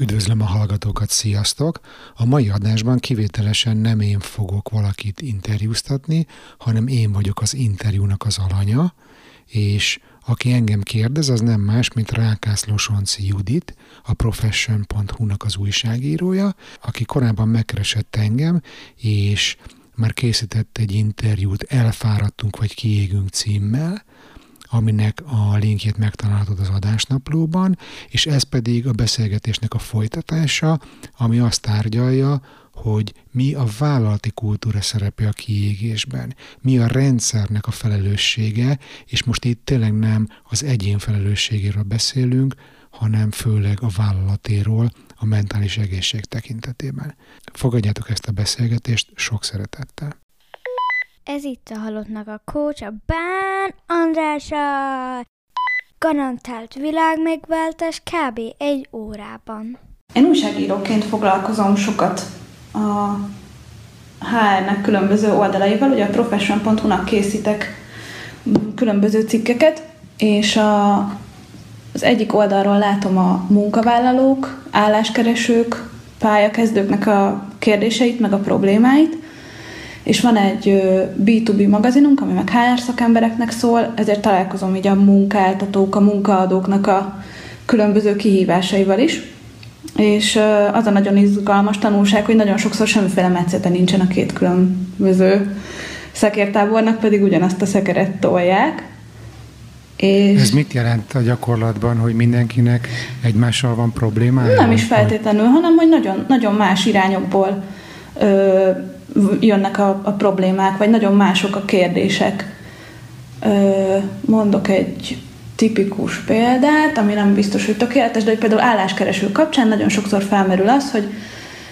Üdvözlöm a hallgatókat, sziasztok! A mai adásban kivételesen nem én fogok valakit interjúztatni, hanem én vagyok az interjúnak az alanya, és aki engem kérdez, az nem más, mint Rákász Losonci Judit, a profession.hu-nak az újságírója, aki korábban megkeresett engem, és már készített egy interjút Elfáradtunk vagy kiégünk címmel, aminek a linkjét megtalálhatod az adásnaplóban, és ez pedig a beszélgetésnek a folytatása, ami azt tárgyalja, hogy mi a vállalati kultúra szerepe a kiégésben, mi a rendszernek a felelőssége, és most itt tényleg nem az egyén felelősségéről beszélünk, hanem főleg a vállalatéról a mentális egészség tekintetében. Fogadjátok ezt a beszélgetést sok szeretettel! Ez itt a Halottnak a coach, a Bán Andrása. Garantált világmegváltás kb. egy órában. Én újságíróként foglalkozom sokat a HR-nek különböző oldalaival, ugye a profession.hu-nak készítek különböző cikkeket, és a, az egyik oldalról látom a munkavállalók, álláskeresők, pályakezdőknek a kérdéseit, meg a problémáit, és van egy B2B magazinunk, ami meg HR szakembereknek szól, ezért találkozom így a munkáltatók, a munkaadóknak a különböző kihívásaival is. És az a nagyon izgalmas tanulság, hogy nagyon sokszor semmiféle metszete nincsen a két különböző szekértábornak, pedig ugyanazt a szekeret tolják. És Ez mit jelent a gyakorlatban, hogy mindenkinek egymással van problémája? Nem is feltétlenül, hanem hogy nagyon, nagyon más irányokból ö, jönnek a, a problémák, vagy nagyon mások a kérdések. Mondok egy tipikus példát, ami nem biztos, hogy tökéletes, de hogy például álláskereső kapcsán nagyon sokszor felmerül az, hogy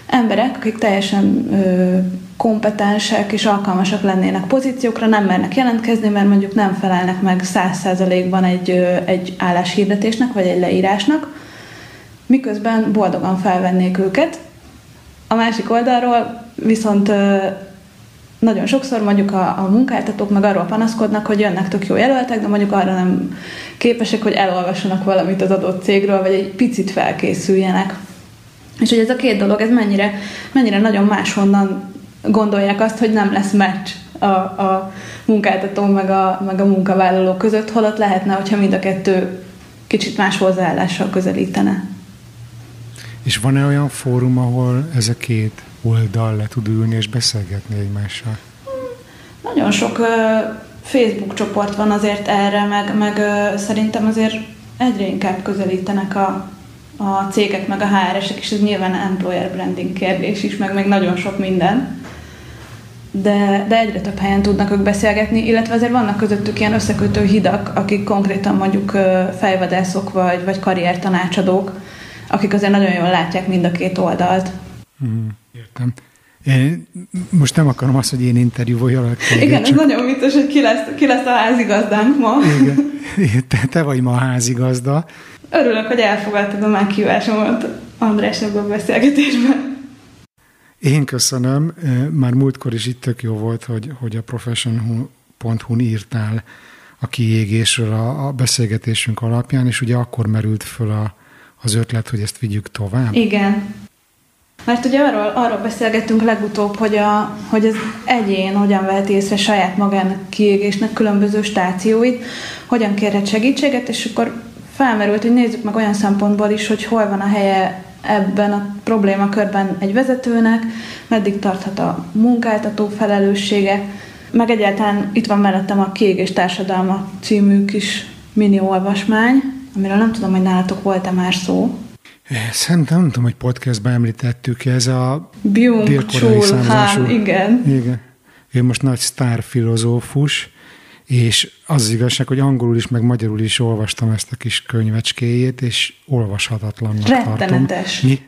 emberek, akik teljesen ö, kompetensek és alkalmasak lennének pozíciókra, nem mernek jelentkezni, mert mondjuk nem felelnek meg száz százalékban egy, ö, egy álláshirdetésnek vagy egy leírásnak, miközben boldogan felvennék őket. A másik oldalról viszont nagyon sokszor mondjuk a, a munkáltatók meg arról panaszkodnak, hogy jönnek tök jó jelöltek, de mondjuk arra nem képesek, hogy elolvassanak valamit az adott cégről, vagy egy picit felkészüljenek. És hogy ez a két dolog, ez mennyire, mennyire nagyon máshonnan gondolják azt, hogy nem lesz meccs a, a munkáltató meg a, meg a munkavállaló között, holott lehetne, hogyha mind a kettő kicsit más hozzáállással közelítene. És van-e olyan fórum, ahol ez a két oldal le tud ülni és beszélgetni egymással? Nagyon sok Facebook csoport van azért erre, meg, meg szerintem azért egyre inkább közelítenek a, a cégek, meg a HR-esek, és ez nyilván employer branding kérdés is, meg még nagyon sok minden. De, de egyre több helyen tudnak ők beszélgetni, illetve azért vannak közöttük ilyen összekötő hidak, akik konkrétan mondjuk fejvadászok vagy, vagy karriertanácsadók, akik azért nagyon jól látják mind a két oldalt. Mm, értem. Én most nem akarom azt, hogy én interjúvoljak. Igen, csak... ez nagyon vicces, hogy ki lesz, ki lesz a házigazdánk ma. Igen, te, te vagy ma a házigazda. Örülök, hogy elfogadtad a meghívásomat András ebben a beszélgetésben. Én köszönöm. Már múltkor is itt tök jó volt, hogy, hogy a profession.hu-n írtál a kiégésről a, a beszélgetésünk alapján, és ugye akkor merült föl a, az ötlet, hogy ezt vigyük tovább. Igen. Mert ugye arról, arról beszélgettünk legutóbb, hogy, a, hogy az egyén hogyan veheti észre saját magának kiégésnek különböző stációit, hogyan kérhet segítséget, és akkor felmerült, hogy nézzük meg olyan szempontból is, hogy hol van a helye ebben a problémakörben egy vezetőnek, meddig tarthat a munkáltató felelőssége, meg egyáltalán itt van mellettem a Kiégés Társadalma című kis mini olvasmány, amiről nem tudom, hogy nálatok volt-e már szó. Szerintem nem tudom, hogy podcastban említettük, ez a Byung Chul Han, igen. igen. Ő most nagy sztár filozófus, és az, az igazság, hogy angolul is, meg magyarul is olvastam ezt a kis könyvecskéjét, és olvashatatlannak Rettenetes. tartom. Mi,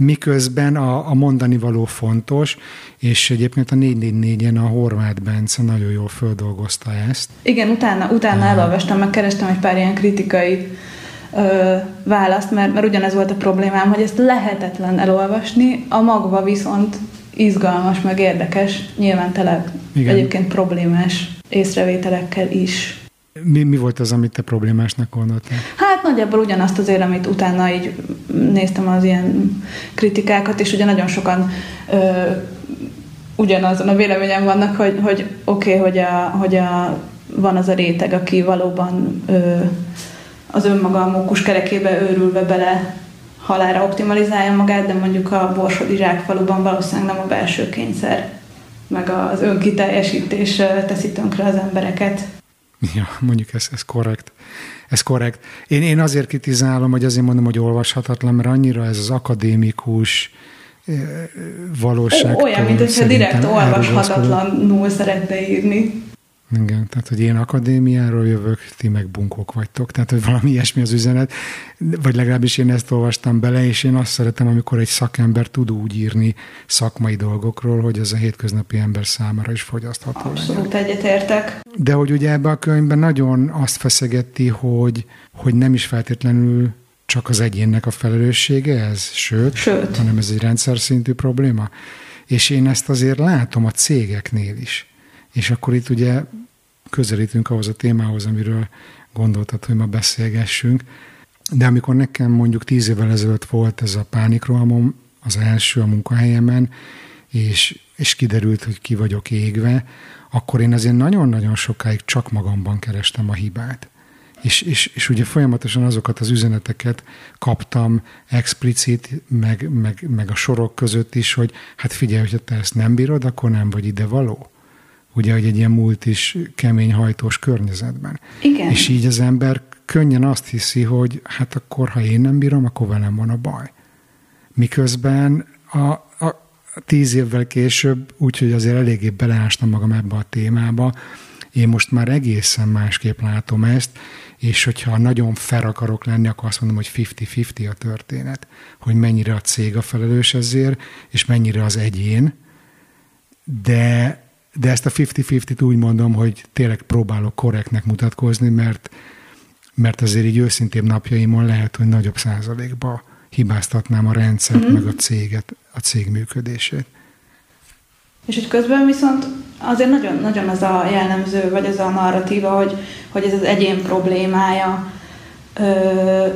miközben a, a mondani való fontos, és egyébként a 444-en a Horváth Bence nagyon jól földolgozta ezt. Igen, utána, utána elolvastam, meg kerestem egy pár ilyen kritikai ö, választ, mert, mert ugyanez volt a problémám, hogy ezt lehetetlen elolvasni, a magva viszont izgalmas, meg érdekes, nyilván tele Igen. egyébként problémás észrevételekkel is. Mi, mi volt az, amit te problémásnak gondoltál? Hát Hát nagyjából ugyanazt azért, amit utána így néztem az ilyen kritikákat, és ugye nagyon sokan ö, ugyanazon a véleményen vannak, hogy, hogy oké, okay, hogy, a, hogy a, van az a réteg, aki valóban ö, az önmaga a mókus kerekébe őrülve bele halára optimalizálja magát, de mondjuk a Borsodi zsákfaluban valószínűleg nem a belső kényszer, meg az önkiteljesítés teszi tönkre az embereket. Ja, mondjuk ez, ez korrekt. Ez korrekt. Én, én azért kritizálom, hogy azért mondom, hogy olvashatatlan, mert annyira ez az akadémikus valóság. Olyan, mint hogyha direkt olvashatatlanul szeretne írni. Igen, tehát, hogy én akadémiáról jövök, ti meg bunkok vagytok. Tehát, hogy valami ilyesmi az üzenet. Vagy legalábbis én ezt olvastam bele, és én azt szeretem, amikor egy szakember tud úgy írni szakmai dolgokról, hogy ez a hétköznapi ember számára is fogyasztható Abszolút legyen. egyetértek. De hogy ugye ebbe a könyvben nagyon azt feszegeti, hogy, hogy nem is feltétlenül csak az egyénnek a felelőssége ez, sőt, sőt, hanem ez egy rendszer szintű probléma. És én ezt azért látom a cégeknél is. És akkor itt ugye közelítünk ahhoz a témához, amiről gondoltad, hogy ma beszélgessünk. De amikor nekem mondjuk tíz évvel ezelőtt volt ez a pánikrohamom, az első a munkahelyemen, és, és kiderült, hogy ki vagyok égve, akkor én azért nagyon-nagyon sokáig csak magamban kerestem a hibát. És, és, és ugye folyamatosan azokat az üzeneteket kaptam explicit, meg, meg, meg a sorok között is, hogy hát figyelj, hogy te ezt nem bírod, akkor nem vagy ide való ugye, hogy egy ilyen múlt is kemény hajtós környezetben. Igen. És így az ember könnyen azt hiszi, hogy hát akkor, ha én nem bírom, akkor velem van a baj. Miközben a, a tíz évvel később, úgyhogy azért eléggé beleástam magam ebbe a témába, én most már egészen másképp látom ezt, és hogyha nagyon fel akarok lenni, akkor azt mondom, hogy 50-50 a történet, hogy mennyire a cég a felelős ezért, és mennyire az egyén, de de ezt a 50-50-t úgy mondom, hogy tényleg próbálok korrektnek mutatkozni, mert, mert azért így őszintén napjaimon lehet, hogy nagyobb százalékba hibáztatnám a rendszert, mm-hmm. meg a céget, a cég működését. És hogy közben viszont azért nagyon, nagyon az a jellemző, vagy ez a narratíva, hogy, hogy ez az egyén problémája. Ö,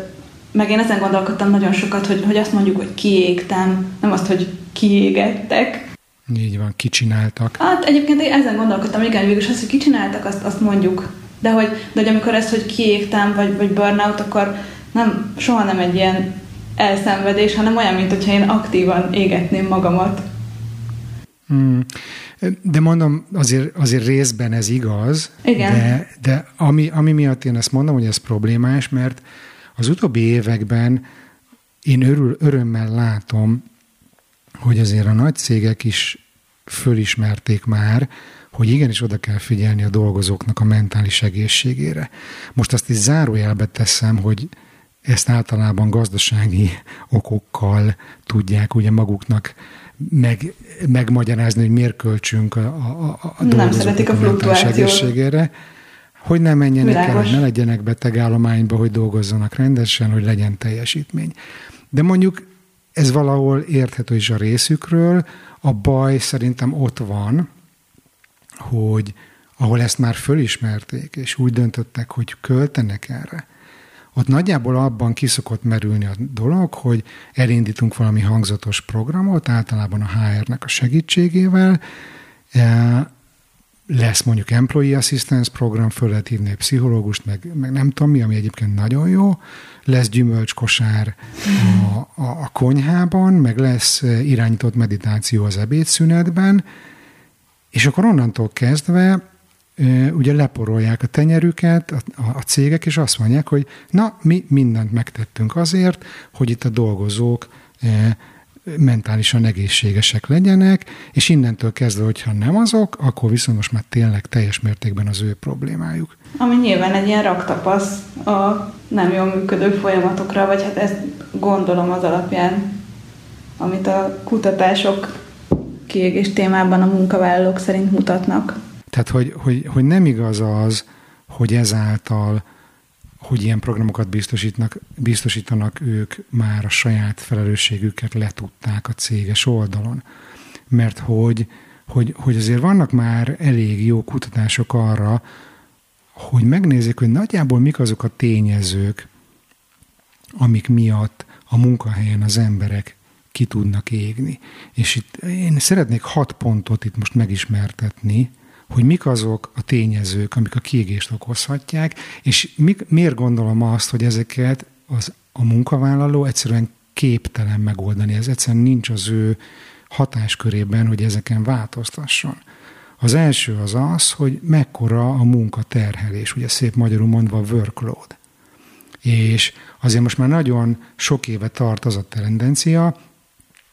meg én ezen gondolkodtam nagyon sokat, hogy, hogy azt mondjuk, hogy kiégtem, nem azt, hogy kiégettek, így van, kicsináltak. Hát egyébként én ezen gondolkodtam, igen, végülis azt, hogy kicsináltak, azt, azt mondjuk. De hogy, de hogy amikor ezt, hogy kiégtem, vagy, vagy burnout, akkor nem, soha nem egy ilyen elszenvedés, hanem olyan, mint hogyha én aktívan égetném magamat. Hmm. De mondom, azért, azért részben ez igaz, Igen. de, de ami, ami miatt én ezt mondom, hogy ez problémás, mert az utóbbi években én örül, örömmel látom, hogy azért a nagy cégek is fölismerték már, hogy igenis oda kell figyelni a dolgozóknak a mentális egészségére. Most azt is zárójelbe teszem, hogy ezt általában gazdasági okokkal tudják ugye maguknak meg, megmagyarázni, hogy miért költsünk a, a, a dolgozóknak a, a mentális egészségére, hogy ne menjenek Világos. el, hogy ne legyenek betegállományba, hogy dolgozzanak rendesen, hogy legyen teljesítmény. De mondjuk ez valahol érthető is a részükről. A baj szerintem ott van, hogy ahol ezt már fölismerték, és úgy döntöttek, hogy költenek erre, ott nagyjából abban kiszokott merülni a dolog, hogy elindítunk valami hangzatos programot, általában a HR-nek a segítségével, e, lesz mondjuk Employee Assistance program, föl lehet hívni egy pszichológust, meg, meg nem tudom mi, ami egyébként nagyon jó, lesz gyümölcskosár a, a, a konyhában, meg lesz irányított meditáció az ebédszünetben, és akkor onnantól kezdve ugye leporolják a tenyerüket a, a, a cégek, és azt mondják, hogy na, mi mindent megtettünk azért, hogy itt a dolgozók mentálisan egészségesek legyenek, és innentől kezdve, hogyha nem azok, akkor viszont most már tényleg teljes mértékben az ő problémájuk. Ami nyilván egy ilyen raktapasz a nem jól működő folyamatokra, vagy hát ezt gondolom az alapján, amit a kutatások kiégés témában a munkavállalók szerint mutatnak. Tehát, hogy, hogy, hogy nem igaz az, hogy ezáltal hogy ilyen programokat biztosítnak, biztosítanak ők már a saját felelősségüket letudták a céges oldalon. Mert hogy, hogy, hogy azért vannak már elég jó kutatások arra, hogy megnézzék, hogy nagyjából mik azok a tényezők, amik miatt a munkahelyen az emberek ki tudnak égni. És itt én szeretnék hat pontot itt most megismertetni, hogy mik azok a tényezők, amik a kiégést okozhatják, és mik, miért gondolom azt, hogy ezeket az, a munkavállaló egyszerűen képtelen megoldani. Ez egyszerűen nincs az ő hatáskörében, hogy ezeken változtasson. Az első az az, hogy mekkora a munkaterhelés, ugye szép magyarul mondva workload. És azért most már nagyon sok éve tart az a tendencia,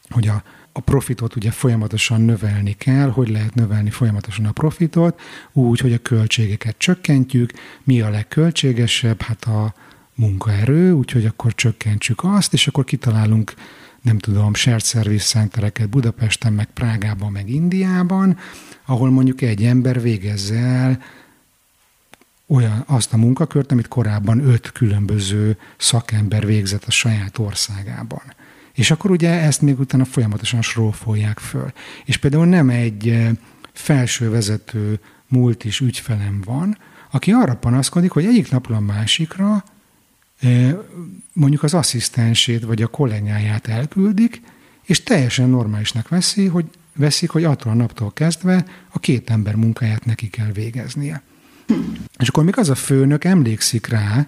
hogy a, a profitot ugye folyamatosan növelni kell, hogy lehet növelni folyamatosan a profitot, úgy, hogy a költségeket csökkentjük. Mi a legköltségesebb? Hát a munkaerő, úgyhogy akkor csökkentsük azt, és akkor kitalálunk nem tudom, shared service centereket Budapesten, meg Prágában, meg Indiában, ahol mondjuk egy ember végezze el olyan, azt a munkakört, amit korábban öt különböző szakember végzett a saját országában. És akkor ugye ezt még utána folyamatosan srófolják föl. És például nem egy eh, felsővezető multis ügyfelem van, aki arra panaszkodik, hogy egyik napról a másikra eh, mondjuk az asszisztensét vagy a kollégáját elküldik, és teljesen normálisnak veszi, hogy veszik, hogy attól a naptól kezdve a két ember munkáját neki kell végeznie. És akkor még az a főnök emlékszik rá,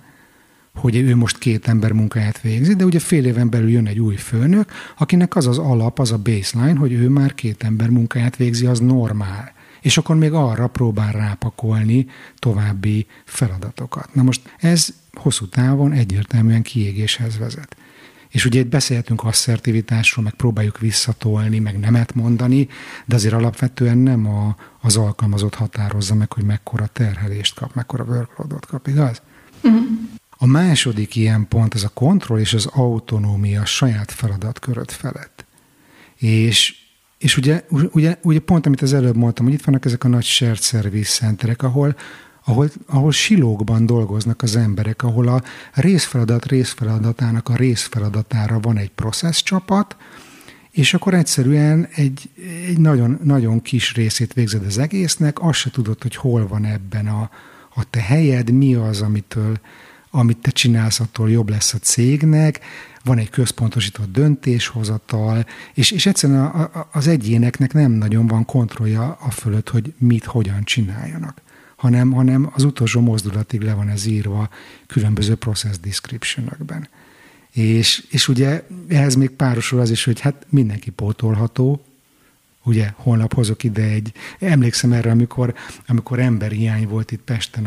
hogy ő most két ember munkáját végzi, de ugye fél éven belül jön egy új főnök, akinek az az alap, az a baseline, hogy ő már két ember munkáját végzi, az normál. És akkor még arra próbál rápakolni további feladatokat. Na most ez hosszú távon egyértelműen kiégéshez vezet. És ugye itt beszélhetünk asszertivitásról, meg próbáljuk visszatolni, meg nemet mondani, de azért alapvetően nem a, az alkalmazott határozza meg, hogy mekkora terhelést kap, mekkora workloadot kap, igaz? Uh-huh. A második ilyen pont az a kontroll és az autonómia a saját feladatköröd felett. És, és ugye, ugye, ugye pont, amit az előbb mondtam, hogy itt vannak ezek a nagy shared service centerek, ahol, ahol, ahol silókban dolgoznak az emberek, ahol a részfeladat részfeladatának a részfeladatára van egy process csapat, és akkor egyszerűen egy, egy nagyon, nagyon kis részét végzed az egésznek, azt se tudod, hogy hol van ebben a, a te helyed, mi az, amitől, amit te csinálsz, attól jobb lesz a cégnek, van egy központosított döntéshozatal, és, és egyszerűen a, a, az egyéneknek nem nagyon van kontrollja a fölött, hogy mit, hogyan csináljanak hanem, hanem az utolsó mozdulatig le van ez írva különböző process description-ökben. És, és ugye ehhez még párosul az is, hogy hát mindenki pótolható, ugye holnap hozok ide egy, emlékszem erre, amikor, amikor emberhiány volt itt Pesten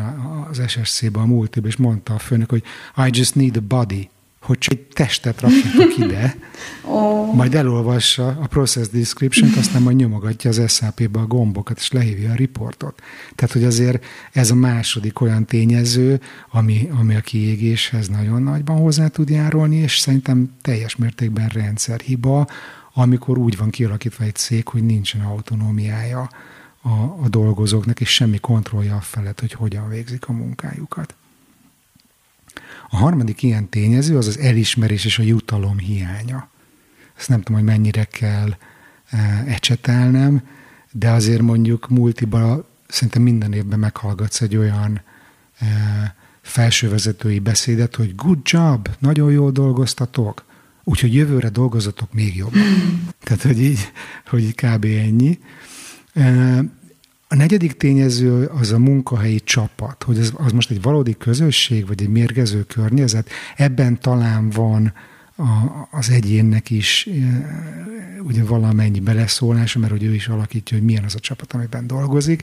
az SSC-ben, a múltében, és mondta a főnök, hogy I just need a body hogy csak egy testet rakjatok ide, oh. majd elolvassa a process description aztán majd nyomogatja az SAP-be a gombokat, és lehívja a riportot. Tehát, hogy azért ez a második olyan tényező, ami, ami a kiégéshez nagyon nagyban hozzá tud járulni, és szerintem teljes mértékben rendszerhiba, amikor úgy van kialakítva egy cég, hogy nincsen autonómiája a, a dolgozóknak, és semmi kontrollja a felett, hogy hogyan végzik a munkájukat. A harmadik ilyen tényező az az elismerés és a jutalom hiánya. Ezt nem tudom, hogy mennyire kell e, ecsetelnem, de azért mondjuk multiba szerintem minden évben meghallgatsz egy olyan e, felsővezetői beszédet, hogy good job, nagyon jól dolgoztatok, úgyhogy jövőre dolgozatok még jobban. Tehát, hogy így, hogy így kb. ennyi. A negyedik tényező az a munkahelyi csapat, hogy az, az most egy valódi közösség, vagy egy mérgező környezet. Ebben talán van a, az egyénnek is ugye valamennyi beleszólása, mert hogy ő is alakítja, hogy milyen az a csapat, amiben dolgozik,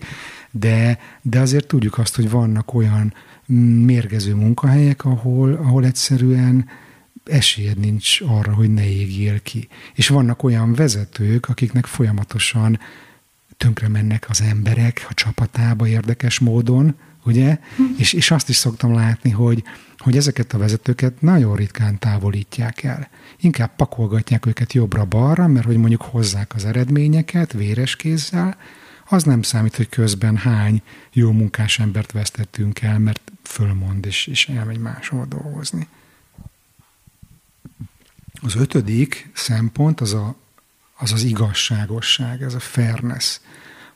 de, de azért tudjuk azt, hogy vannak olyan mérgező munkahelyek, ahol, ahol egyszerűen esélyed nincs arra, hogy ne égjél ki. És vannak olyan vezetők, akiknek folyamatosan tönkre mennek az emberek a csapatába érdekes módon, ugye? Hm. És, és azt is szoktam látni, hogy, hogy ezeket a vezetőket nagyon ritkán távolítják el. Inkább pakolgatják őket jobbra-balra, mert hogy mondjuk hozzák az eredményeket véres kézzel, az nem számít, hogy közben hány jó munkás embert vesztettünk el, mert fölmond és, és elmegy máshol dolgozni. Az ötödik szempont az a az az igazságosság, ez a fairness,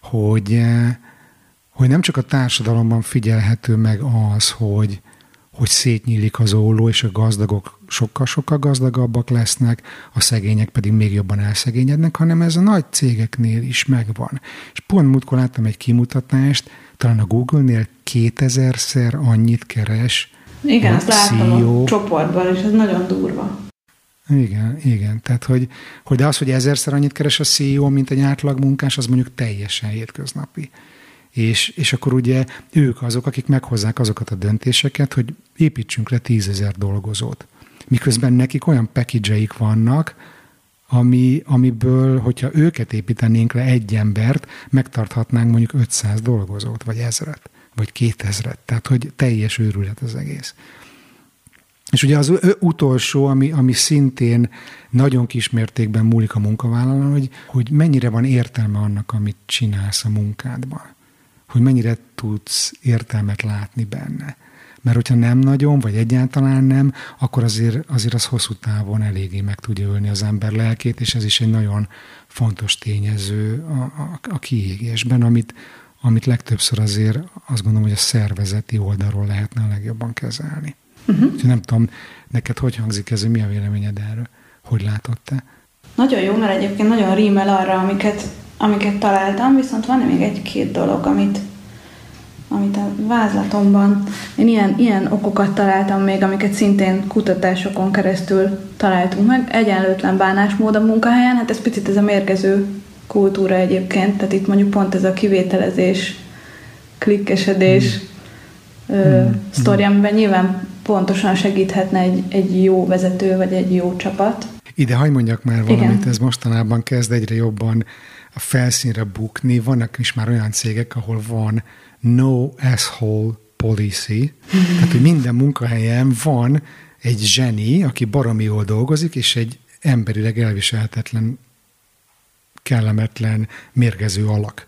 hogy, eh, hogy nem csak a társadalomban figyelhető meg az, hogy, hogy szétnyílik az óló, és a gazdagok sokkal-sokkal gazdagabbak lesznek, a szegények pedig még jobban elszegényednek, hanem ez a nagy cégeknél is megvan. És pont múltkor láttam egy kimutatást, talán a Google-nél 2000-szer annyit keres Igen, ezt láttam CEO. a csoportban, és ez nagyon durva. Igen, igen. Tehát, hogy, hogy de az, hogy ezerszer annyit keres a CEO, mint egy átlag munkás, az mondjuk teljesen hétköznapi. És, és akkor ugye ők azok, akik meghozzák azokat a döntéseket, hogy építsünk le tízezer dolgozót. Miközben nekik olyan package vannak, ami, amiből, hogyha őket építenénk le egy embert, megtarthatnánk mondjuk 500 dolgozót, vagy ezret, vagy 2000-et. Tehát, hogy teljes őrület az egész. És ugye az utolsó, ami, ami szintén nagyon kis mértékben múlik a munkavállalón, hogy, hogy mennyire van értelme annak, amit csinálsz a munkádban. Hogy mennyire tudsz értelmet látni benne. Mert hogyha nem nagyon, vagy egyáltalán nem, akkor azért, azért az hosszú távon eléggé meg tudja ölni az ember lelkét, és ez is egy nagyon fontos tényező a, a, a kiégésben, amit, amit legtöbbször azért azt gondolom, hogy a szervezeti oldalról lehetne a legjobban kezelni. Uh-huh. Nem tudom, neked hogy hangzik ez, mi a véleményed erről? Hogy látod te? Nagyon jó, mert egyébként nagyon rímel arra, amiket, amiket találtam, viszont van még egy-két dolog, amit, amit a vázlatomban, én ilyen, ilyen okokat találtam még, amiket szintén kutatásokon keresztül találtunk meg. Egyenlőtlen bánásmód a munkahelyen, hát ez picit ez a mérgező kultúra egyébként, tehát itt mondjuk pont ez a kivételezés, klikkesedés hmm. ö, hmm. sztori, amiben nyilván pontosan segíthetne egy, egy jó vezető, vagy egy jó csapat. Ide hagyd mondjak már valamit, Igen. ez mostanában kezd egyre jobban a felszínre bukni. Vannak is már olyan cégek, ahol van no asshole policy, tehát hogy minden munkahelyen van egy zseni, aki baromi jól dolgozik, és egy emberileg elviselhetetlen, kellemetlen, mérgező alak.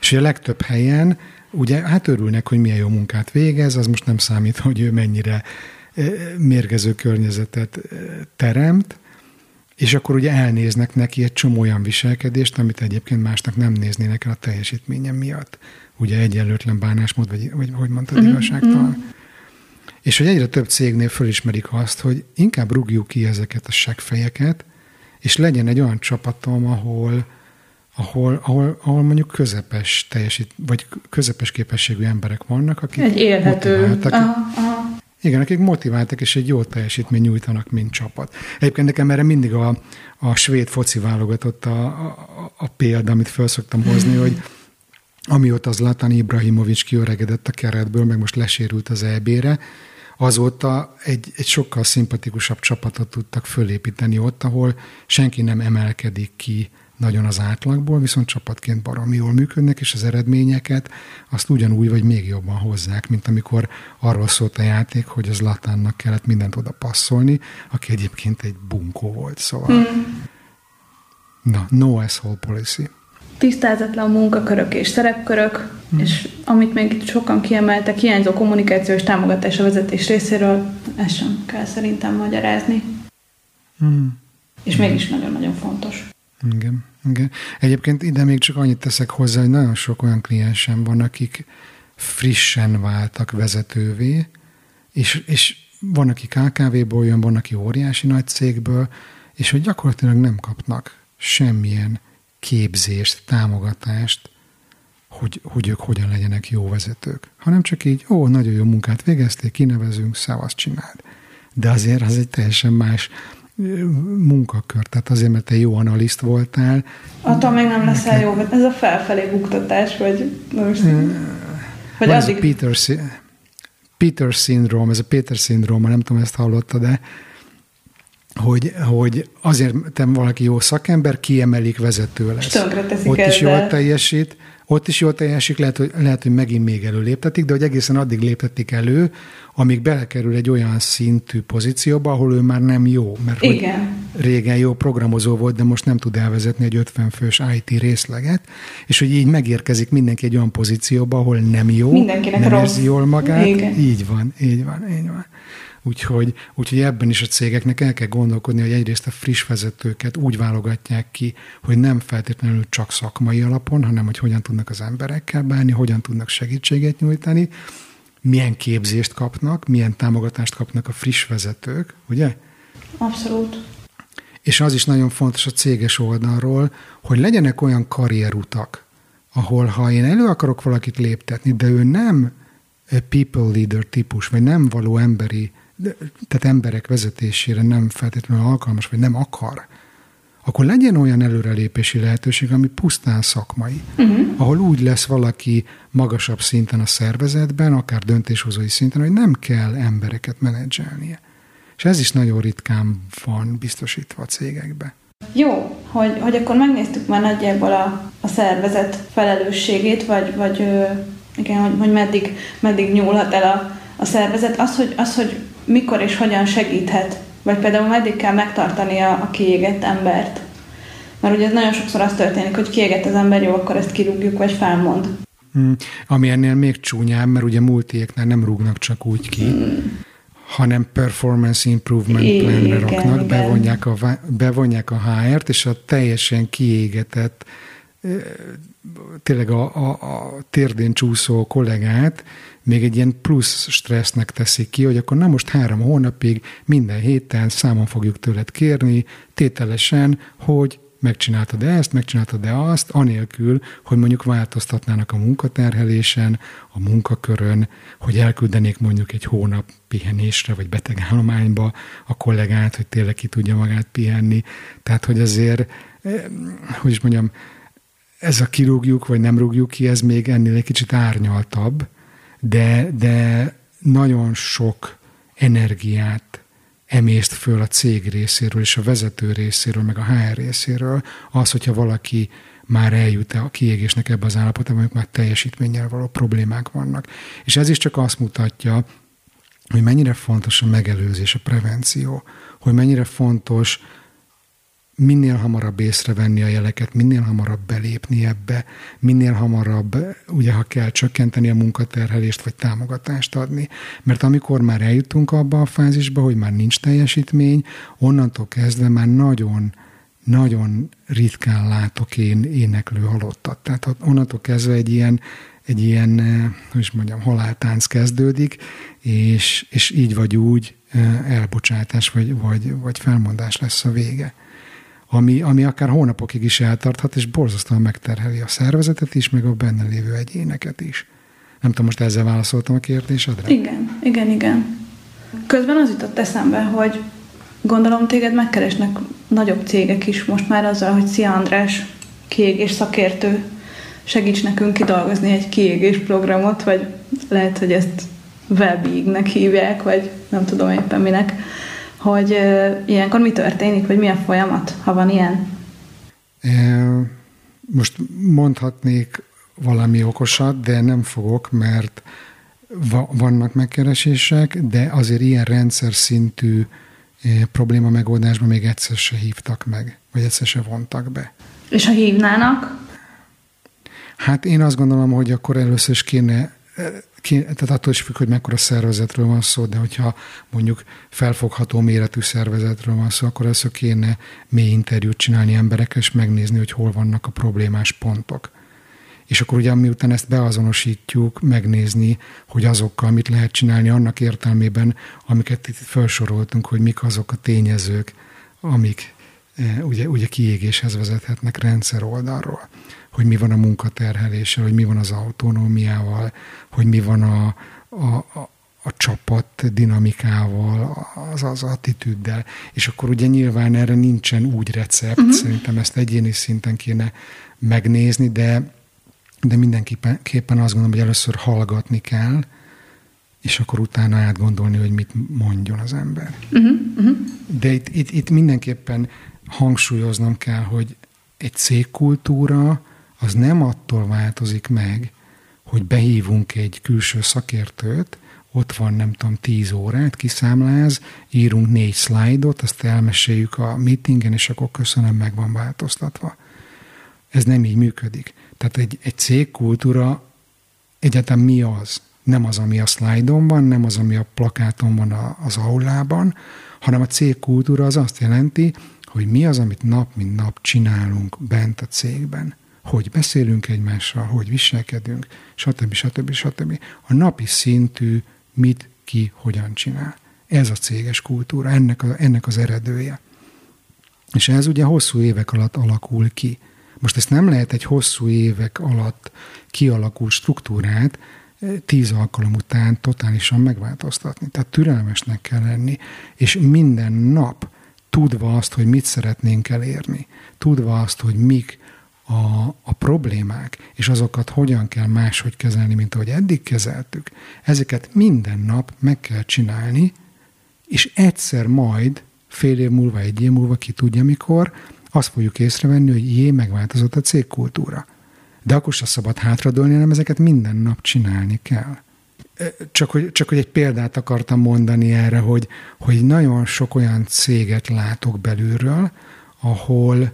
És a legtöbb helyen ugye hát örülnek, hogy milyen jó munkát végez, az most nem számít, hogy ő mennyire mérgező környezetet teremt, és akkor ugye elnéznek neki egy csomó olyan viselkedést, amit egyébként másnak nem néznének el a teljesítményem miatt. Ugye egyenlőtlen bánásmód, vagy, vagy hogy mondtad, mm-hmm. igazságtalan. Mm-hmm. És hogy egyre több cégnél fölismerik azt, hogy inkább rúgjuk ki ezeket a segfejeket, és legyen egy olyan csapatom, ahol, ahol, ahol, ahol mondjuk közepes teljesít, vagy közepes képességű emberek vannak, akik egy élhető. Aha, aha. Igen, akik motiváltak és egy jó teljesítmény nyújtanak, mint csapat. Egyébként nekem erre mindig a, a svéd foci válogatott a, a, a példa, amit fel szoktam hozni, hogy amióta az Latan Ibrahimovics kiöregedett a keretből, meg most lesérült az EB-re, azóta egy, egy sokkal szimpatikusabb csapatot tudtak fölépíteni ott, ahol senki nem emelkedik ki nagyon az átlagból, viszont csapatként baromi jól működnek, és az eredményeket azt ugyanúgy vagy még jobban hozzák, mint amikor arról szólt a játék, hogy az Latánnak kellett mindent oda passzolni, aki egyébként egy bunkó volt, szóval. Hmm. Na, no asshole policy. Tisztázatlan munkakörök és szerepkörök, hmm. és amit még itt sokan kiemeltek, hiányzó kommunikációs támogatás a vezetés részéről, ezt sem kell szerintem magyarázni. Hmm. És mégis nagyon-nagyon fontos. Igen. Igen. Egyébként ide még csak annyit teszek hozzá, hogy nagyon sok olyan kliensem van, akik frissen váltak vezetővé, és, és van, aki KKV-ból jön, van, aki óriási nagy cégből, és hogy gyakorlatilag nem kapnak semmilyen képzést, támogatást, hogy, hogy ők hogyan legyenek jó vezetők, hanem csak így, ó, nagyon jó munkát végezték, kinevezünk, szevasz csináld. De azért az egy teljesen más munkakör. Tehát azért, mert te jó analiszt voltál. Attól még nem leszel jó, ez a felfelé buktatás, vagy most... Vagy addig... ez a Peter, Peter szindróm, ez a Peter szindróma, nem tudom, ezt hallotta, de hogy, hogy azért te valaki jó szakember, kiemelik vezető lesz. Ott ezzel. is jól teljesít, ott is jól teljesik, lehet hogy, lehet, hogy megint még előléptetik, de hogy egészen addig léptetik elő, amíg belekerül egy olyan szintű pozícióba, ahol ő már nem jó. Mert Igen. Hogy régen jó programozó volt, de most nem tud elvezetni egy 50 fős IT részleget, és hogy így megérkezik mindenki egy olyan pozícióba, ahol nem jó, Mindenkinek nem rossz. érzi jól magát. Igen. Így van, így van, így van. Úgyhogy, úgyhogy ebben is a cégeknek el kell gondolkodni, hogy egyrészt a friss vezetőket úgy válogatják ki, hogy nem feltétlenül csak szakmai alapon, hanem hogy hogyan tudnak az emberekkel bánni, hogyan tudnak segítséget nyújtani, milyen képzést kapnak, milyen támogatást kapnak a friss vezetők, ugye? Abszolút. És az is nagyon fontos a céges oldalról, hogy legyenek olyan karrierutak, ahol ha én elő akarok valakit léptetni, de ő nem people leader típus, vagy nem való emberi, tehát emberek vezetésére nem feltétlenül alkalmas, vagy nem akar, akkor legyen olyan előrelépési lehetőség, ami pusztán szakmai, uh-huh. ahol úgy lesz valaki magasabb szinten a szervezetben, akár döntéshozói szinten, hogy nem kell embereket menedzselnie. És ez is nagyon ritkán van biztosítva a cégekbe. Jó, hogy, hogy akkor megnéztük már nagyjából a, a szervezet felelősségét, vagy, vagy igen, hogy, hogy meddig, meddig nyúlhat el a, a szervezet. Az hogy, az, hogy mikor és hogyan segíthet, vagy például meddig kell megtartani a, kiégett embert. Mert ugye ez nagyon sokszor az történik, hogy kiégett az ember, jó, akkor ezt kirúgjuk, vagy felmond. Mm, ami ennél még csúnyább, mert ugye multiéknál nem rúgnak csak úgy ki, mm hanem performance improvement planre raknak, bevonják a, bevonják a HR-t, és a teljesen kiégetett, tényleg a, a, a térdén csúszó kollégát még egy ilyen plusz stressznek teszik ki, hogy akkor na most három hónapig minden héten számon fogjuk tőled kérni, tételesen, hogy megcsináltad-e ezt, megcsináltad-e azt, anélkül, hogy mondjuk változtatnának a munkaterhelésen, a munkakörön, hogy elküldenék mondjuk egy hónap pihenésre, vagy betegállományba a kollégát, hogy tényleg ki tudja magát pihenni. Tehát, hogy azért, eh, hogy is mondjam, ez a kirúgjuk, vagy nem rúgjuk ki, ez még ennél egy kicsit árnyaltabb, de, de nagyon sok energiát emészt föl a cég részéről és a vezető részéről, meg a HR részéről az, hogyha valaki már eljut a kiégésnek ebbe az állapotában, amikor már teljesítménnyel való problémák vannak. És ez is csak azt mutatja, hogy mennyire fontos a megelőzés, a prevenció, hogy mennyire fontos minél hamarabb észrevenni a jeleket, minél hamarabb belépni ebbe, minél hamarabb, ugye ha kell csökkenteni a munkaterhelést, vagy támogatást adni. Mert amikor már eljutunk abba a fázisba, hogy már nincs teljesítmény, onnantól kezdve már nagyon nagyon ritkán látok én éneklő halottat. Tehát onnantól kezdve egy ilyen, egy ilyen, eh, hogy is mondjam, haláltánc kezdődik, és, és így vagy úgy eh, elbocsátás vagy, vagy, vagy felmondás lesz a vége ami, ami akár hónapokig is eltarthat, és borzasztóan megterheli a szervezetet is, meg a benne lévő egyéneket is. Nem tudom, most ezzel válaszoltam a kérdésedre? Igen, igen, igen. Közben az jutott eszembe, hogy gondolom téged megkeresnek nagyobb cégek is most már azzal, hogy szia András, kiégés szakértő, segíts nekünk kidolgozni egy kiégés programot, vagy lehet, hogy ezt wellbeingnek hívják, vagy nem tudom éppen minek hogy ilyenkor mi történik, vagy mi a folyamat, ha van ilyen? Most mondhatnék valami okosat, de nem fogok, mert vannak megkeresések, de azért ilyen rendszer szintű probléma megoldásban még egyszer se hívtak meg, vagy egyszer se vontak be. És ha hívnának? Hát én azt gondolom, hogy akkor először is kéne tehát attól is függ, hogy mekkora szervezetről van szó, de hogyha mondjuk felfogható méretű szervezetről van szó, akkor ezt kéne mély interjút csinálni emberekkel, és megnézni, hogy hol vannak a problémás pontok. És akkor ugye miután ezt beazonosítjuk, megnézni, hogy azokkal mit lehet csinálni annak értelmében, amiket itt felsoroltunk, hogy mik azok a tényezők, amik e, ugye, ugye kiégéshez vezethetnek rendszer oldalról hogy mi van a munkaterheléssel, hogy mi van az autonómiával, hogy mi van a, a, a, a csapat dinamikával, az, az attitűddel. És akkor ugye nyilván erre nincsen úgy recept, uh-huh. szerintem ezt egyéni szinten kéne megnézni, de, de mindenképpen azt gondolom, hogy először hallgatni kell, és akkor utána átgondolni, hogy mit mondjon az ember. Uh-huh, uh-huh. De itt, itt, itt mindenképpen hangsúlyoznom kell, hogy egy cégkultúra az nem attól változik meg, hogy behívunk egy külső szakértőt, ott van nem tudom tíz órát, kiszámláz, írunk négy szlájdot, azt elmeséljük a meetingen, és akkor köszönöm, meg van változtatva. Ez nem így működik. Tehát egy, egy cégkultúra egyáltalán mi az? Nem az, ami a szlájdon van, nem az, ami a plakáton van a, az aulában, hanem a cégkultúra az azt jelenti, hogy mi az, amit nap mint nap csinálunk bent a cégben hogy beszélünk egymással, hogy viselkedünk, stb. stb. stb. A napi szintű mit, ki, hogyan csinál. Ez a céges kultúra, ennek, a, ennek az eredője. És ez ugye hosszú évek alatt alakul ki. Most ezt nem lehet egy hosszú évek alatt kialakult struktúrát eh, tíz alkalom után totálisan megváltoztatni. Tehát türelmesnek kell lenni, és minden nap tudva azt, hogy mit szeretnénk elérni, tudva azt, hogy mik a, a problémák, és azokat hogyan kell máshogy kezelni, mint ahogy eddig kezeltük, ezeket minden nap meg kell csinálni, és egyszer majd, fél év múlva, egy év múlva, ki tudja mikor, azt fogjuk észrevenni, hogy jé, megváltozott a cégkultúra. De akkor se szabad hátradőlni, hanem ezeket minden nap csinálni kell. Csak hogy, csak hogy egy példát akartam mondani erre, hogy, hogy nagyon sok olyan céget látok belülről, ahol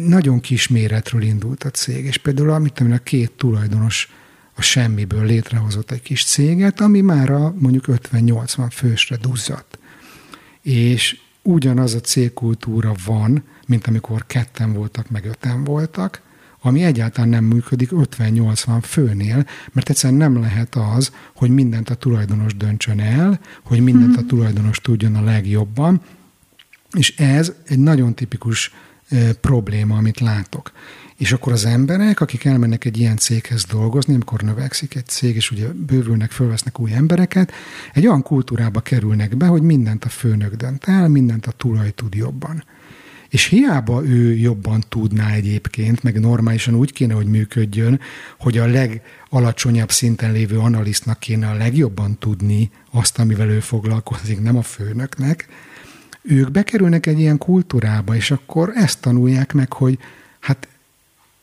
nagyon kis méretről indult a cég, és például amit a két tulajdonos a semmiből létrehozott egy kis céget, ami már a mondjuk 50-80 fősre duzzadt. És ugyanaz a cégkultúra van, mint amikor ketten voltak, meg öten voltak, ami egyáltalán nem működik 50-80 főnél, mert egyszerűen nem lehet az, hogy mindent a tulajdonos döntsön el, hogy mindent a mhm. tulajdonos tudjon a legjobban, és ez egy nagyon tipikus probléma, amit látok. És akkor az emberek, akik elmennek egy ilyen céghez dolgozni, amikor növekszik egy cég, és ugye bővülnek, fölvesznek új embereket, egy olyan kultúrába kerülnek be, hogy mindent a főnök dönt el, mindent a tulaj tud jobban. És hiába ő jobban tudná egyébként, meg normálisan úgy kéne, hogy működjön, hogy a legalacsonyabb szinten lévő analisztnak kéne a legjobban tudni azt, amivel ő foglalkozik, nem a főnöknek, ők bekerülnek egy ilyen kultúrába, és akkor ezt tanulják meg, hogy hát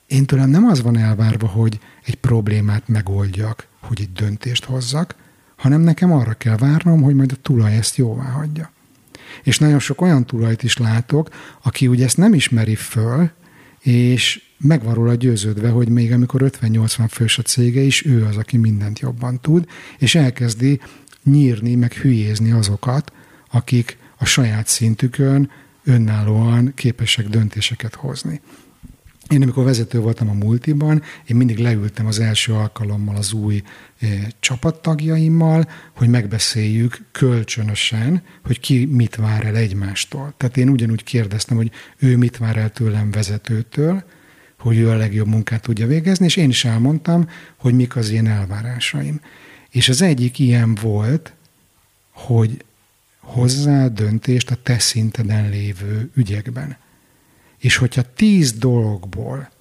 én tőlem nem az van elvárva, hogy egy problémát megoldjak, hogy egy döntést hozzak, hanem nekem arra kell várnom, hogy majd a tulaj ezt jóvá hagyja. És nagyon sok olyan tulajt is látok, aki ugye ezt nem ismeri föl, és meg van róla győződve, hogy még amikor 50-80 fős a cége is, ő az, aki mindent jobban tud, és elkezdi nyírni, meg hülyézni azokat, akik a saját szintükön önállóan képesek döntéseket hozni. Én amikor vezető voltam a multiban, én mindig leültem az első alkalommal az új e, csapattagjaimmal, hogy megbeszéljük kölcsönösen, hogy ki mit vár el egymástól. Tehát én ugyanúgy kérdeztem, hogy ő mit vár el tőlem vezetőtől, hogy ő a legjobb munkát tudja végezni, és én is elmondtam, hogy mik az én elvárásaim. És az egyik ilyen volt, hogy hozzá döntést a te szinteden lévő ügyekben. És hogyha tíz dologból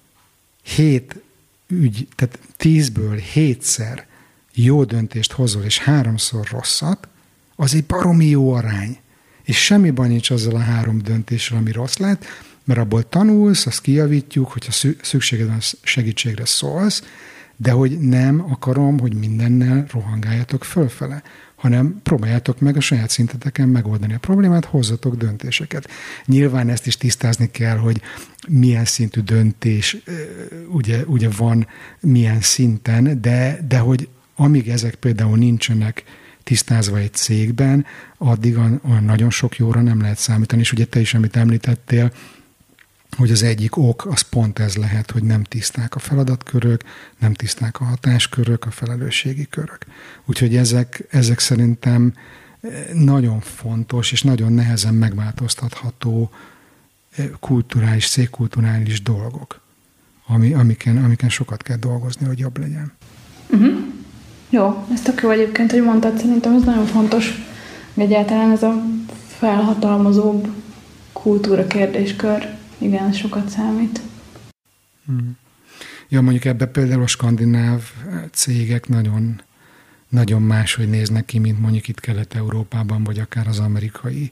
hét ügy, tehát tízből hétszer jó döntést hozol, és háromszor rosszat, az egy baromi jó arány. És semmi baj nincs azzal a három döntéssel, ami rossz lett, mert abból tanulsz, azt kijavítjuk, hogyha szükséged van segítségre szólsz, de hogy nem akarom, hogy mindennel rohangáljatok fölfele hanem próbáljátok meg a saját szinteteken megoldani a problémát, hozzatok döntéseket. Nyilván ezt is tisztázni kell, hogy milyen szintű döntés ugye, ugye van milyen szinten, de, de hogy amíg ezek például nincsenek tisztázva egy cégben, addig olyan nagyon sok jóra nem lehet számítani. És ugye te is, amit említettél, hogy az egyik ok az pont ez lehet, hogy nem tiszták a feladatkörök, nem tiszták a hatáskörök, a felelősségi körök. Úgyhogy ezek, ezek szerintem eh, nagyon fontos és nagyon nehezen megváltoztatható eh, kulturális, székkulturális dolgok, ami, amiken, amiken sokat kell dolgozni, hogy jobb legyen. Uh-huh. Jó, ez tök jó egyébként, hogy mondtad, szerintem ez nagyon fontos, egyáltalán ez a felhatalmazóbb kultúra kérdéskör igen, sokat számít. Hmm. Ja, mondjuk ebbe például a skandináv cégek nagyon, nagyon máshogy néznek ki, mint mondjuk itt Kelet-Európában, vagy akár az amerikai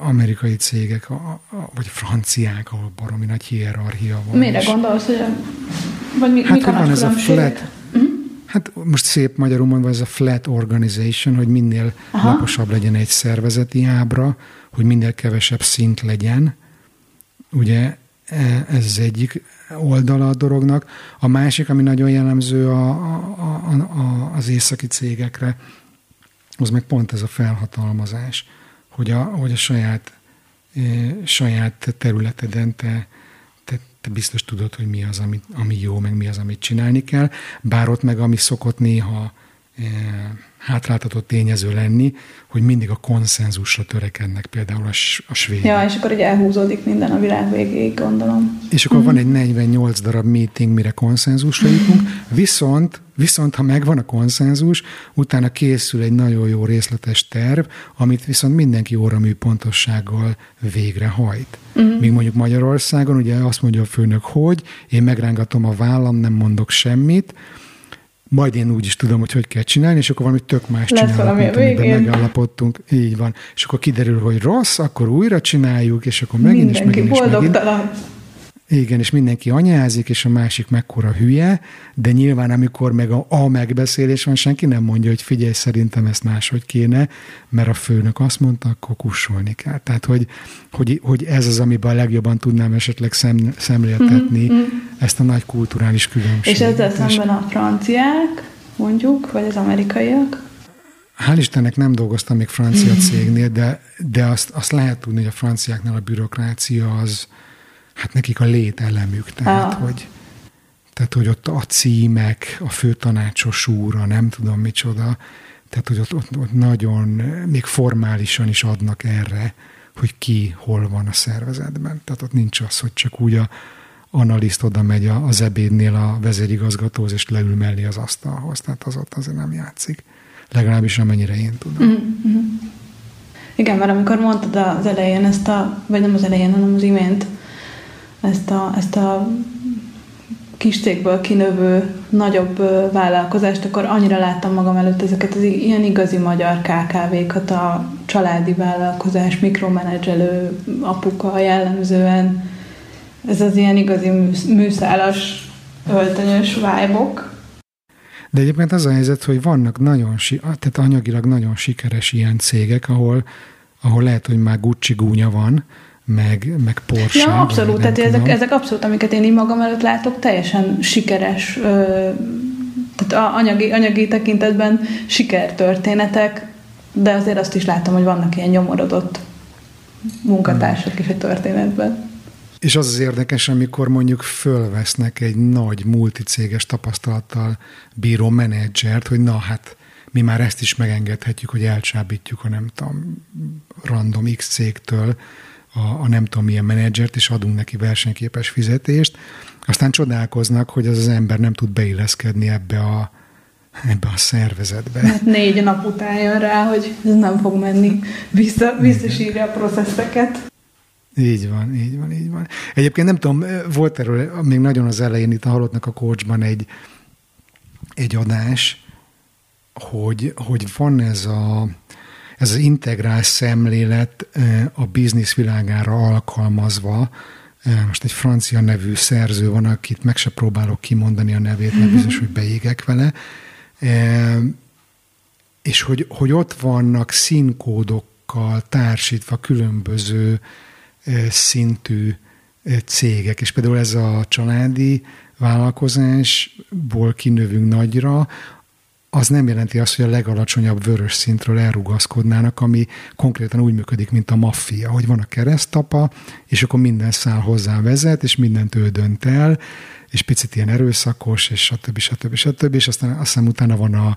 amerikai cégek, a, a, vagy franciák, ahol baromi nagy hierarchia van. Mire és... gondolsz, hogy a, vagy mi, hát, van ez a flat, uh-huh. Hát most szép magyarul mondva ez a flat organization, hogy minél Aha. laposabb legyen egy szervezeti ábra, hogy minél kevesebb szint legyen, Ugye e, ez az egyik oldala a dolognak. A másik, ami nagyon jellemző a, a, a, a, az északi cégekre, az meg pont ez a felhatalmazás, hogy a, hogy a saját, e, saját területeden te, te, te biztos tudod, hogy mi az, ami, ami jó, meg mi az, amit csinálni kell. Bár ott meg, ami szokott néha e, hátráltatott tényező lenni, hogy mindig a konszenzusra törekednek például a, a svédek. Ja, és akkor ugye elhúzódik minden a világ végéig, gondolom. És akkor uh-huh. van egy 48 darab meeting, mire konszenzusra jutunk, viszont, viszont ha megvan a konszenzus, utána készül egy nagyon jó részletes terv, amit viszont mindenki óramű pontossággal végrehajt. Uh-huh. Míg mondjuk Magyarországon ugye azt mondja a főnök, hogy én megrángatom a vállam, nem mondok semmit, majd én úgy is tudom, hogy hogy kell csinálni, és akkor valami tök más Lesz csinálunk, mint amiben megállapodtunk. Így van. És akkor kiderül, hogy rossz, akkor újra csináljuk, és akkor megint Mindenki és megint boldogtalan. és megint. Igen, és mindenki anyázik, és a másik mekkora hülye, de nyilván amikor meg a, a megbeszélés van, senki nem mondja, hogy figyelj, szerintem ezt máshogy kéne, mert a főnök azt mondta, akkor kussolni kell. Tehát, hogy, hogy, hogy ez az, amiben a legjobban tudnám esetleg szem, szemléltetni mm-hmm. ezt a nagy kulturális különbséget. És ezzel szemben a franciák, mondjuk, vagy az amerikaiak? Hál' Istennek nem dolgoztam még francia cégnél, de, de azt, azt lehet tudni, hogy a franciáknál a bürokrácia az, hát nekik a lételemük, tehát, ah. hogy, tehát, hogy ott a címek, a főtanácsos úra, nem tudom micsoda, tehát, hogy ott, ott, ott nagyon, még formálisan is adnak erre, hogy ki hol van a szervezetben. Tehát ott nincs az, hogy csak úgy a analiszt oda megy az ebédnél a vezérigazgatóhoz, és leül mellé az asztalhoz. Tehát az ott azért nem játszik. Legalábbis amennyire én tudom. Mm-hmm. Igen, mert amikor mondtad az elején ezt a, vagy nem az elején, hanem az imént, ezt a, ezt a kis cégből kinövő nagyobb vállalkozást, akkor annyira láttam magam előtt ezeket az ilyen igazi magyar KKV-kat, a családi vállalkozás, mikromenedzselő apuka jellemzően, ez az ilyen igazi műszálas, öltönyös vibe De egyébként az a helyzet, hogy vannak nagyon, tehát anyagilag nagyon sikeres ilyen cégek, ahol, ahol lehet, hogy már Gucci gúnya van, meg, meg Porsche. Ja, abszolút, tehát ezek, ezek abszolút, amiket én így magam előtt látok, teljesen sikeres, ö, tehát anyagi, anyagi tekintetben sikertörténetek, de azért azt is látom, hogy vannak ilyen nyomorodott munkatársak is a történetben. És az az érdekes, amikor mondjuk fölvesznek egy nagy multicéges tapasztalattal bíró menedzsert, hogy na hát mi már ezt is megengedhetjük, hogy elcsábítjuk a nem tudom, random X cégtől a, a nem tudom milyen menedzsert, és adunk neki versenyképes fizetést. Aztán csodálkoznak, hogy az az ember nem tud beilleszkedni ebbe a, ebbe a szervezetbe. Hát négy nap után jön rá, hogy ez nem fog menni. Vissza, visszasírja a processzeket. Így van, így van, így van. Egyébként nem tudom, volt erről még nagyon az elején itt a Halottnak a coachban egy, egy adás, hogy, hogy van ez a, ez az integrál szemlélet a biznisz világára alkalmazva, most egy francia nevű szerző van, akit meg se próbálok kimondani a nevét, mert biztos, hogy beégek vele, és hogy, hogy ott vannak színkódokkal társítva különböző szintű cégek, és például ez a családi vállalkozásból kinövünk nagyra, az nem jelenti azt, hogy a legalacsonyabb vörös szintről elrugaszkodnának, ami konkrétan úgy működik, mint a maffia, hogy van a keresztapa, és akkor minden szál hozzá vezet, és mindent ő dönt el, és picit ilyen erőszakos, és stb. stb. stb. És aztán, aztán utána van a,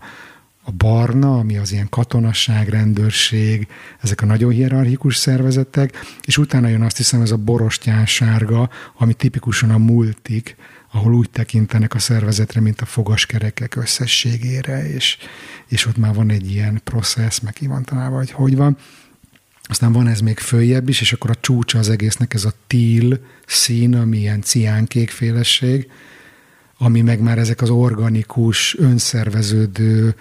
a barna, ami az ilyen katonasság, rendőrség, ezek a nagyon hierarchikus szervezetek, és utána jön azt hiszem ez a borostyán sárga, ami tipikusan a multik, ahol úgy tekintenek a szervezetre, mint a fogaskerekek összességére, és, és ott már van egy ilyen processz, meg ki van találva, hogy hogy van. Aztán van ez még följebb is, és akkor a csúcsa az egésznek ez a tíl szín, ami ilyen ciánkék félesség, ami meg már ezek az organikus, önszerveződő,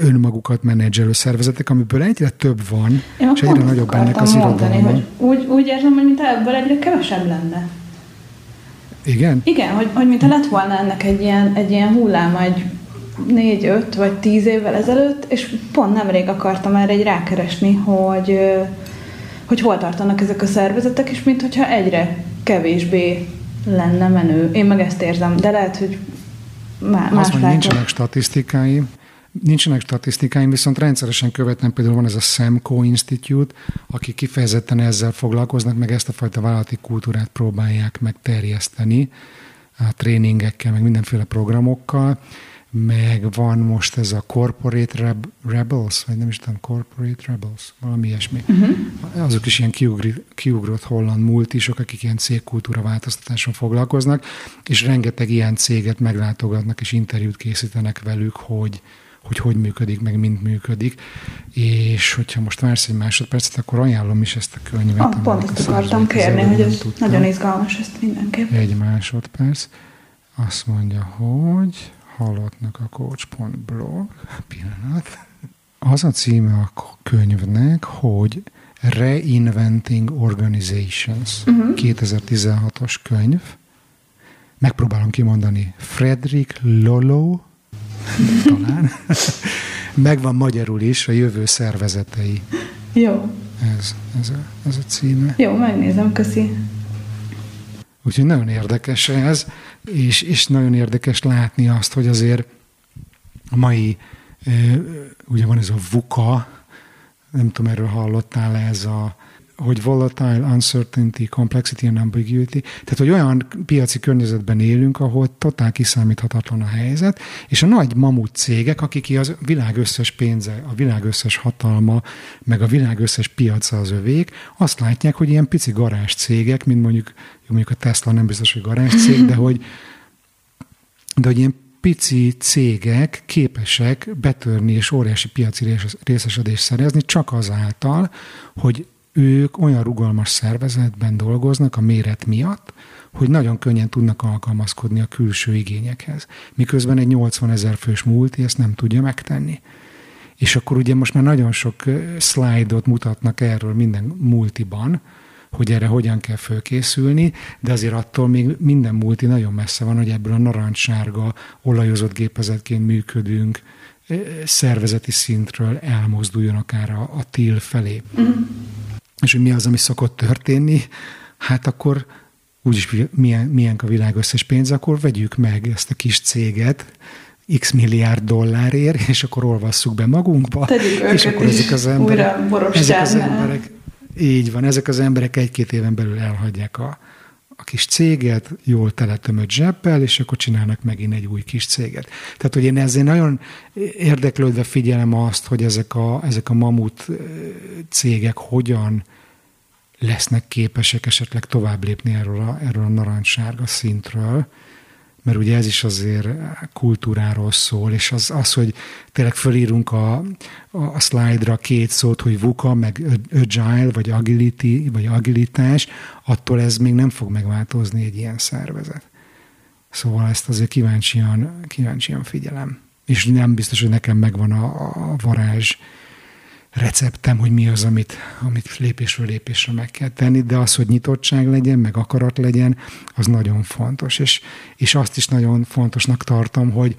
önmagukat menedzselő szervezetek, amiből egyre több van, Én és egyre nagyobb ennek az irodalma. Úgy, úgy érzem, hogy mint ebből egyre kevesebb lenne. Igen? Igen, hogy, hogy mintha lett volna ennek egy ilyen, egy ilyen hullám, egy négy, öt vagy tíz évvel ezelőtt, és pont nemrég akartam erre egy rákeresni, hogy, hogy hol tartanak ezek a szervezetek, és mintha egyre kevésbé lenne menő. Én meg ezt érzem, de lehet, hogy más Azt mondja, nincsenek statisztikáim, Nincsenek statisztikáim, viszont rendszeresen követem, például van ez a Semco Institute, aki kifejezetten ezzel foglalkoznak, meg ezt a fajta vállalati kultúrát próbálják megterjeszteni a tréningekkel, meg mindenféle programokkal, meg van most ez a Corporate Reb- Rebels, vagy nem is tudom, Corporate Rebels, valami ilyesmi. Uh-huh. Azok is ilyen kiugri, kiugrott holland multisok, akik ilyen cégkultúra változtatáson foglalkoznak, és rengeteg ilyen céget meglátogatnak, és interjút készítenek velük, hogy, hogy hogy működik, meg mind működik. És hogyha most vársz egy másodpercet, akkor ajánlom is ezt a könyvet. Ah, pont ezt akartam kérni, hogy ez tudtam. nagyon izgalmas, ezt mindenképp. Egy másodperc. Azt mondja, hogy hallottnak a coach.blog. Pillanat. Az a címe a könyvnek, hogy Reinventing Organizations. Uh-huh. 2016-os könyv. Megpróbálom kimondani. Frederick Lolo talán. Megvan magyarul is, a jövő szervezetei. Jó. Ez, ez, a, ez a címe. Jó, megnézem, köszi. Úgyhogy nagyon érdekes ez, és, és nagyon érdekes látni azt, hogy azért a mai, ugye van ez a VUCA, nem tudom, erről hallottál ez a hogy volatile, uncertainty, complexity and ambiguity. Tehát, hogy olyan piaci környezetben élünk, ahol totál kiszámíthatatlan a helyzet, és a nagy mamut cégek, akik az világ összes pénze, a világ összes hatalma, meg a világ összes piaca az övék, azt látják, hogy ilyen pici garázs cégek, mint mondjuk, mondjuk a Tesla nem biztos, hogy garázs cég, de hogy, de hogy ilyen pici cégek képesek betörni és óriási piaci részesedést szerezni csak azáltal, hogy ők olyan rugalmas szervezetben dolgoznak a méret miatt, hogy nagyon könnyen tudnak alkalmazkodni a külső igényekhez. Miközben egy 80 ezer fős multi ezt nem tudja megtenni. És akkor ugye most már nagyon sok szlájdot mutatnak erről minden multiban, hogy erre hogyan kell fölkészülni, de azért attól még minden multi nagyon messze van, hogy ebből a narancssárga, olajozott gépezetként működünk, szervezeti szintről elmozduljon akár a, a TIL felé. Mm és hogy mi az, ami szokott történni, hát akkor úgyis milyen, milyen a világ összes pénz, akkor vegyük meg ezt a kis céget, x milliárd dollárért, és akkor olvasszuk be magunkba. Tegyük és akkor ezek az emberek, ezek az emberek, így van, ezek az emberek egy-két éven belül elhagyják a, a kis céget, jól teletömött zseppel, és akkor csinálnak megint egy új kis céget. Tehát, hogy én ezért nagyon érdeklődve figyelem azt, hogy ezek a, ezek a mamut cégek hogyan lesznek képesek esetleg tovább lépni erről a, erről a narancssárga szintről, mert ugye ez is azért kultúráról szól, és az, az hogy tényleg fölírunk a, a slide-ra két szót, hogy VUCA, meg agile, vagy agility, vagy agilitás, attól ez még nem fog megváltozni egy ilyen szervezet. Szóval ezt azért kíváncsian, kíváncsian figyelem. És nem biztos, hogy nekem megvan a, a varázs receptem, hogy mi az, amit, amit lépésről lépésre meg kell tenni, de az, hogy nyitottság legyen, meg akarat legyen, az nagyon fontos. És, és azt is nagyon fontosnak tartom, hogy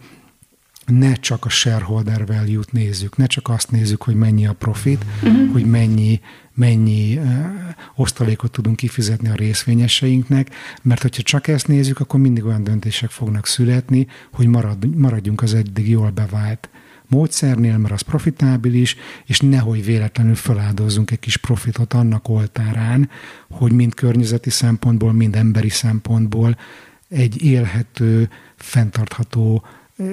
ne csak a shareholder value-t nézzük, ne csak azt nézzük, hogy mennyi a profit, uh-huh. hogy mennyi, mennyi uh, osztalékot tudunk kifizetni a részvényeseinknek, mert hogyha csak ezt nézzük, akkor mindig olyan döntések fognak születni, hogy marad, maradjunk az eddig jól bevált módszernél, mert az profitábilis, és nehogy véletlenül feláldozzunk egy kis profitot annak oltárán, hogy mind környezeti szempontból, mind emberi szempontból egy élhető, fenntartható eh,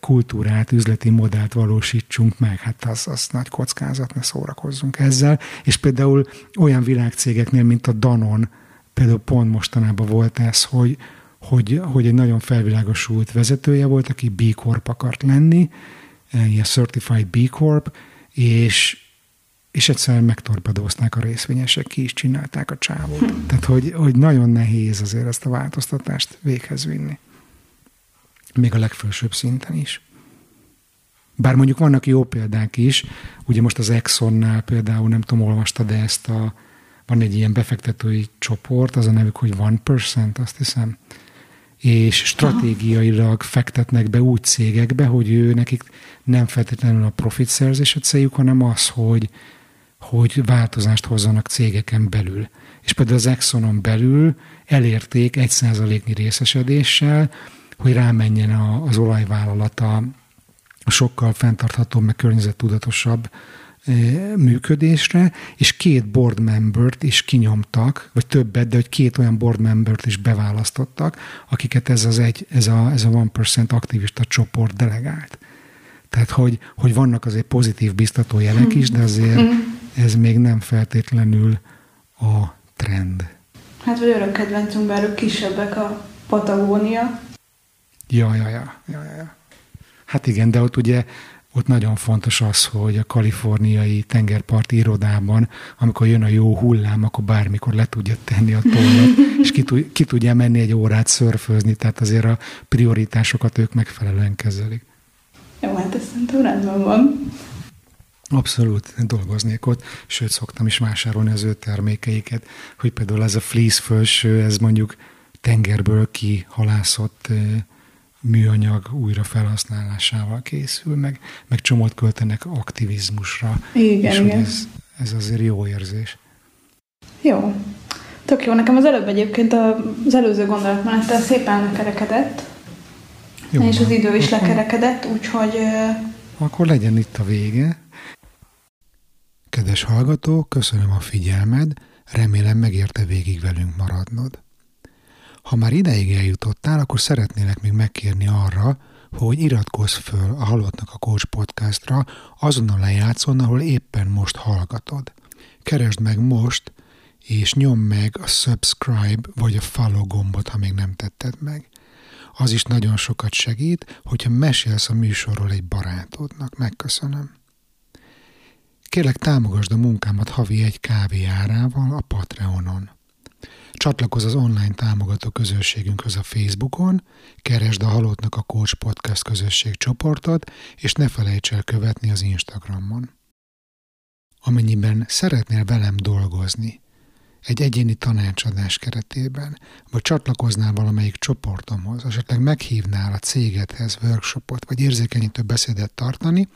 kultúrát, üzleti modellt valósítsunk meg. Hát az, az nagy kockázat, ne szórakozzunk ezzel. És például olyan világcégeknél, mint a Danon, például pont mostanában volt ez, hogy, hogy, hogy egy nagyon felvilágosult vezetője volt, aki B Corp akart lenni, ilyen Certified B Corp, és, és egyszerűen megtorpedózták a részvényesek, ki is csinálták a csávót. Hm. Tehát, hogy, hogy nagyon nehéz azért ezt a változtatást véghez vinni. Még a legfelsőbb szinten is. Bár mondjuk vannak jó példák is, ugye most az Exxonnál például, nem tudom, olvastad de ezt a, van egy ilyen befektetői csoport, az a nevük, hogy 1%, azt hiszem, és stratégiailag fektetnek be úgy cégekbe, hogy ő nekik nem feltétlenül a profit szerzés a céljuk, hanem az, hogy, hogy változást hozzanak cégeken belül. És például az Exxonon belül elérték egy százaléknyi részesedéssel, hogy rámenjen az olajvállalat a, sokkal fenntarthatóbb, meg környezettudatosabb működésre, és két board membert is kinyomtak, vagy többet, de hogy két olyan board membert is beválasztottak, akiket ez, az egy, ez, a, ez a 1% aktivista csoport delegált. Tehát, hogy, hogy vannak azért pozitív biztató jelek is, de azért ez még nem feltétlenül a trend. Hát, vagy örök kedvencünk, bár kisebbek a Patagónia. Ja, ja, ja, ja, ja. Hát igen, de ott ugye ott nagyon fontos az, hogy a kaliforniai tengerparti irodában, amikor jön a jó hullám, akkor bármikor le tudja tenni a tollat, és ki, tud, ki tudja menni egy órát szörfőzni, tehát azért a prioritásokat ők megfelelően kezelik. Jó, hát ez szerintem rendben van. Abszolút, dolgoznék ott, sőt szoktam is vásárolni az ő termékeiket, hogy például ez a fleece fölső, ez mondjuk tengerből kihalászott műanyag újra felhasználásával készül, meg, meg csomót költenek aktivizmusra. Igen, és igen. Ez, ez azért jó érzés. Jó. Tök jó. Nekem az előbb egyébként az előző gondolatmenettel szépen lekerekedett, jó, és az idő is akkor, lekerekedett, úgyhogy... Akkor legyen itt a vége. Kedves hallgató, köszönöm a figyelmed, remélem megérte végig velünk maradnod. Ha már ideig eljutottál, akkor szeretnélek még megkérni arra, hogy iratkozz föl a Halottnak a Coach podcastra azon a lejátszón, ahol éppen most hallgatod. Keresd meg most, és nyom meg a subscribe vagy a follow gombot, ha még nem tetted meg. Az is nagyon sokat segít, hogyha mesélsz a műsorról egy barátodnak. Megköszönöm. Kérlek támogasd a munkámat havi egy kávé árával a Patreonon. Csatlakozz az online támogató közösségünkhöz a Facebookon, keresd a Halottnak a Coach Podcast közösség csoportot, és ne felejts el követni az Instagramon. Amennyiben szeretnél velem dolgozni, egy egyéni tanácsadás keretében, vagy csatlakoznál valamelyik csoportomhoz, esetleg meghívnál a cégedhez workshopot, vagy érzékenyítő beszédet tartani,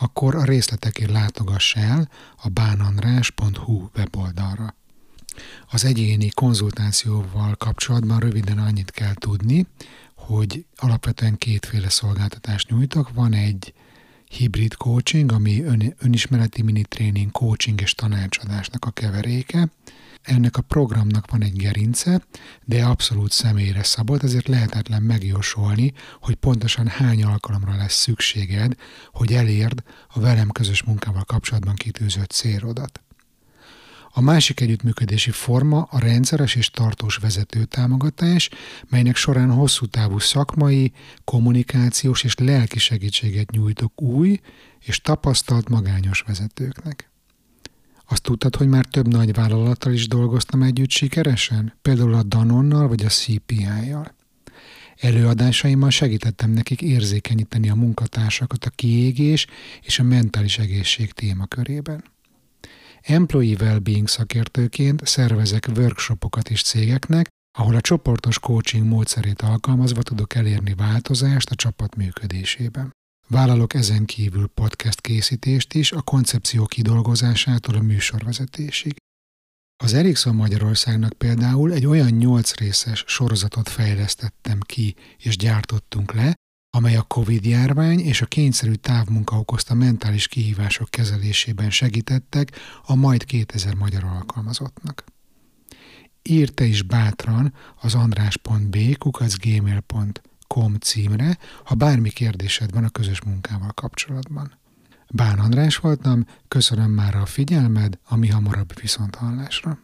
akkor a részletekért látogass el a bánandrás.hu weboldalra. Az egyéni konzultációval kapcsolatban röviden annyit kell tudni, hogy alapvetően kétféle szolgáltatást nyújtok. Van egy hibrid coaching, ami ön, önismereti mini tréning, coaching és tanácsadásnak a keveréke. Ennek a programnak van egy gerince, de abszolút személyre szabott, ezért lehetetlen megjósolni, hogy pontosan hány alkalomra lesz szükséged, hogy elérd a velem közös munkával kapcsolatban kitűzött célodat. A másik együttműködési forma a rendszeres és tartós vezetőtámogatás, melynek során hosszú távú szakmai, kommunikációs és lelki segítséget nyújtok új és tapasztalt magányos vezetőknek. Azt tudtad, hogy már több nagy vállalattal is dolgoztam együtt sikeresen? Például a Danonnal vagy a CPI-jal. Előadásaimmal segítettem nekik érzékenyíteni a munkatársakat a kiégés és a mentális egészség témakörében. Employee Wellbeing szakértőként szervezek workshopokat is cégeknek, ahol a csoportos coaching módszerét alkalmazva tudok elérni változást a csapat működésében. Vállalok ezen kívül podcast készítést is, a koncepció kidolgozásától a műsorvezetésig. Az Ericsson Magyarországnak például egy olyan nyolc részes sorozatot fejlesztettem ki és gyártottunk le, amely a COVID-járvány és a kényszerű távmunka okozta mentális kihívások kezelésében segítettek a majd 2000 magyar alkalmazottnak. Írte is bátran az andrás.b kukacgmail.com címre, ha bármi kérdésed van a közös munkával kapcsolatban. Bán András voltam, köszönöm már a figyelmed, ami hamarabb viszont hallásra.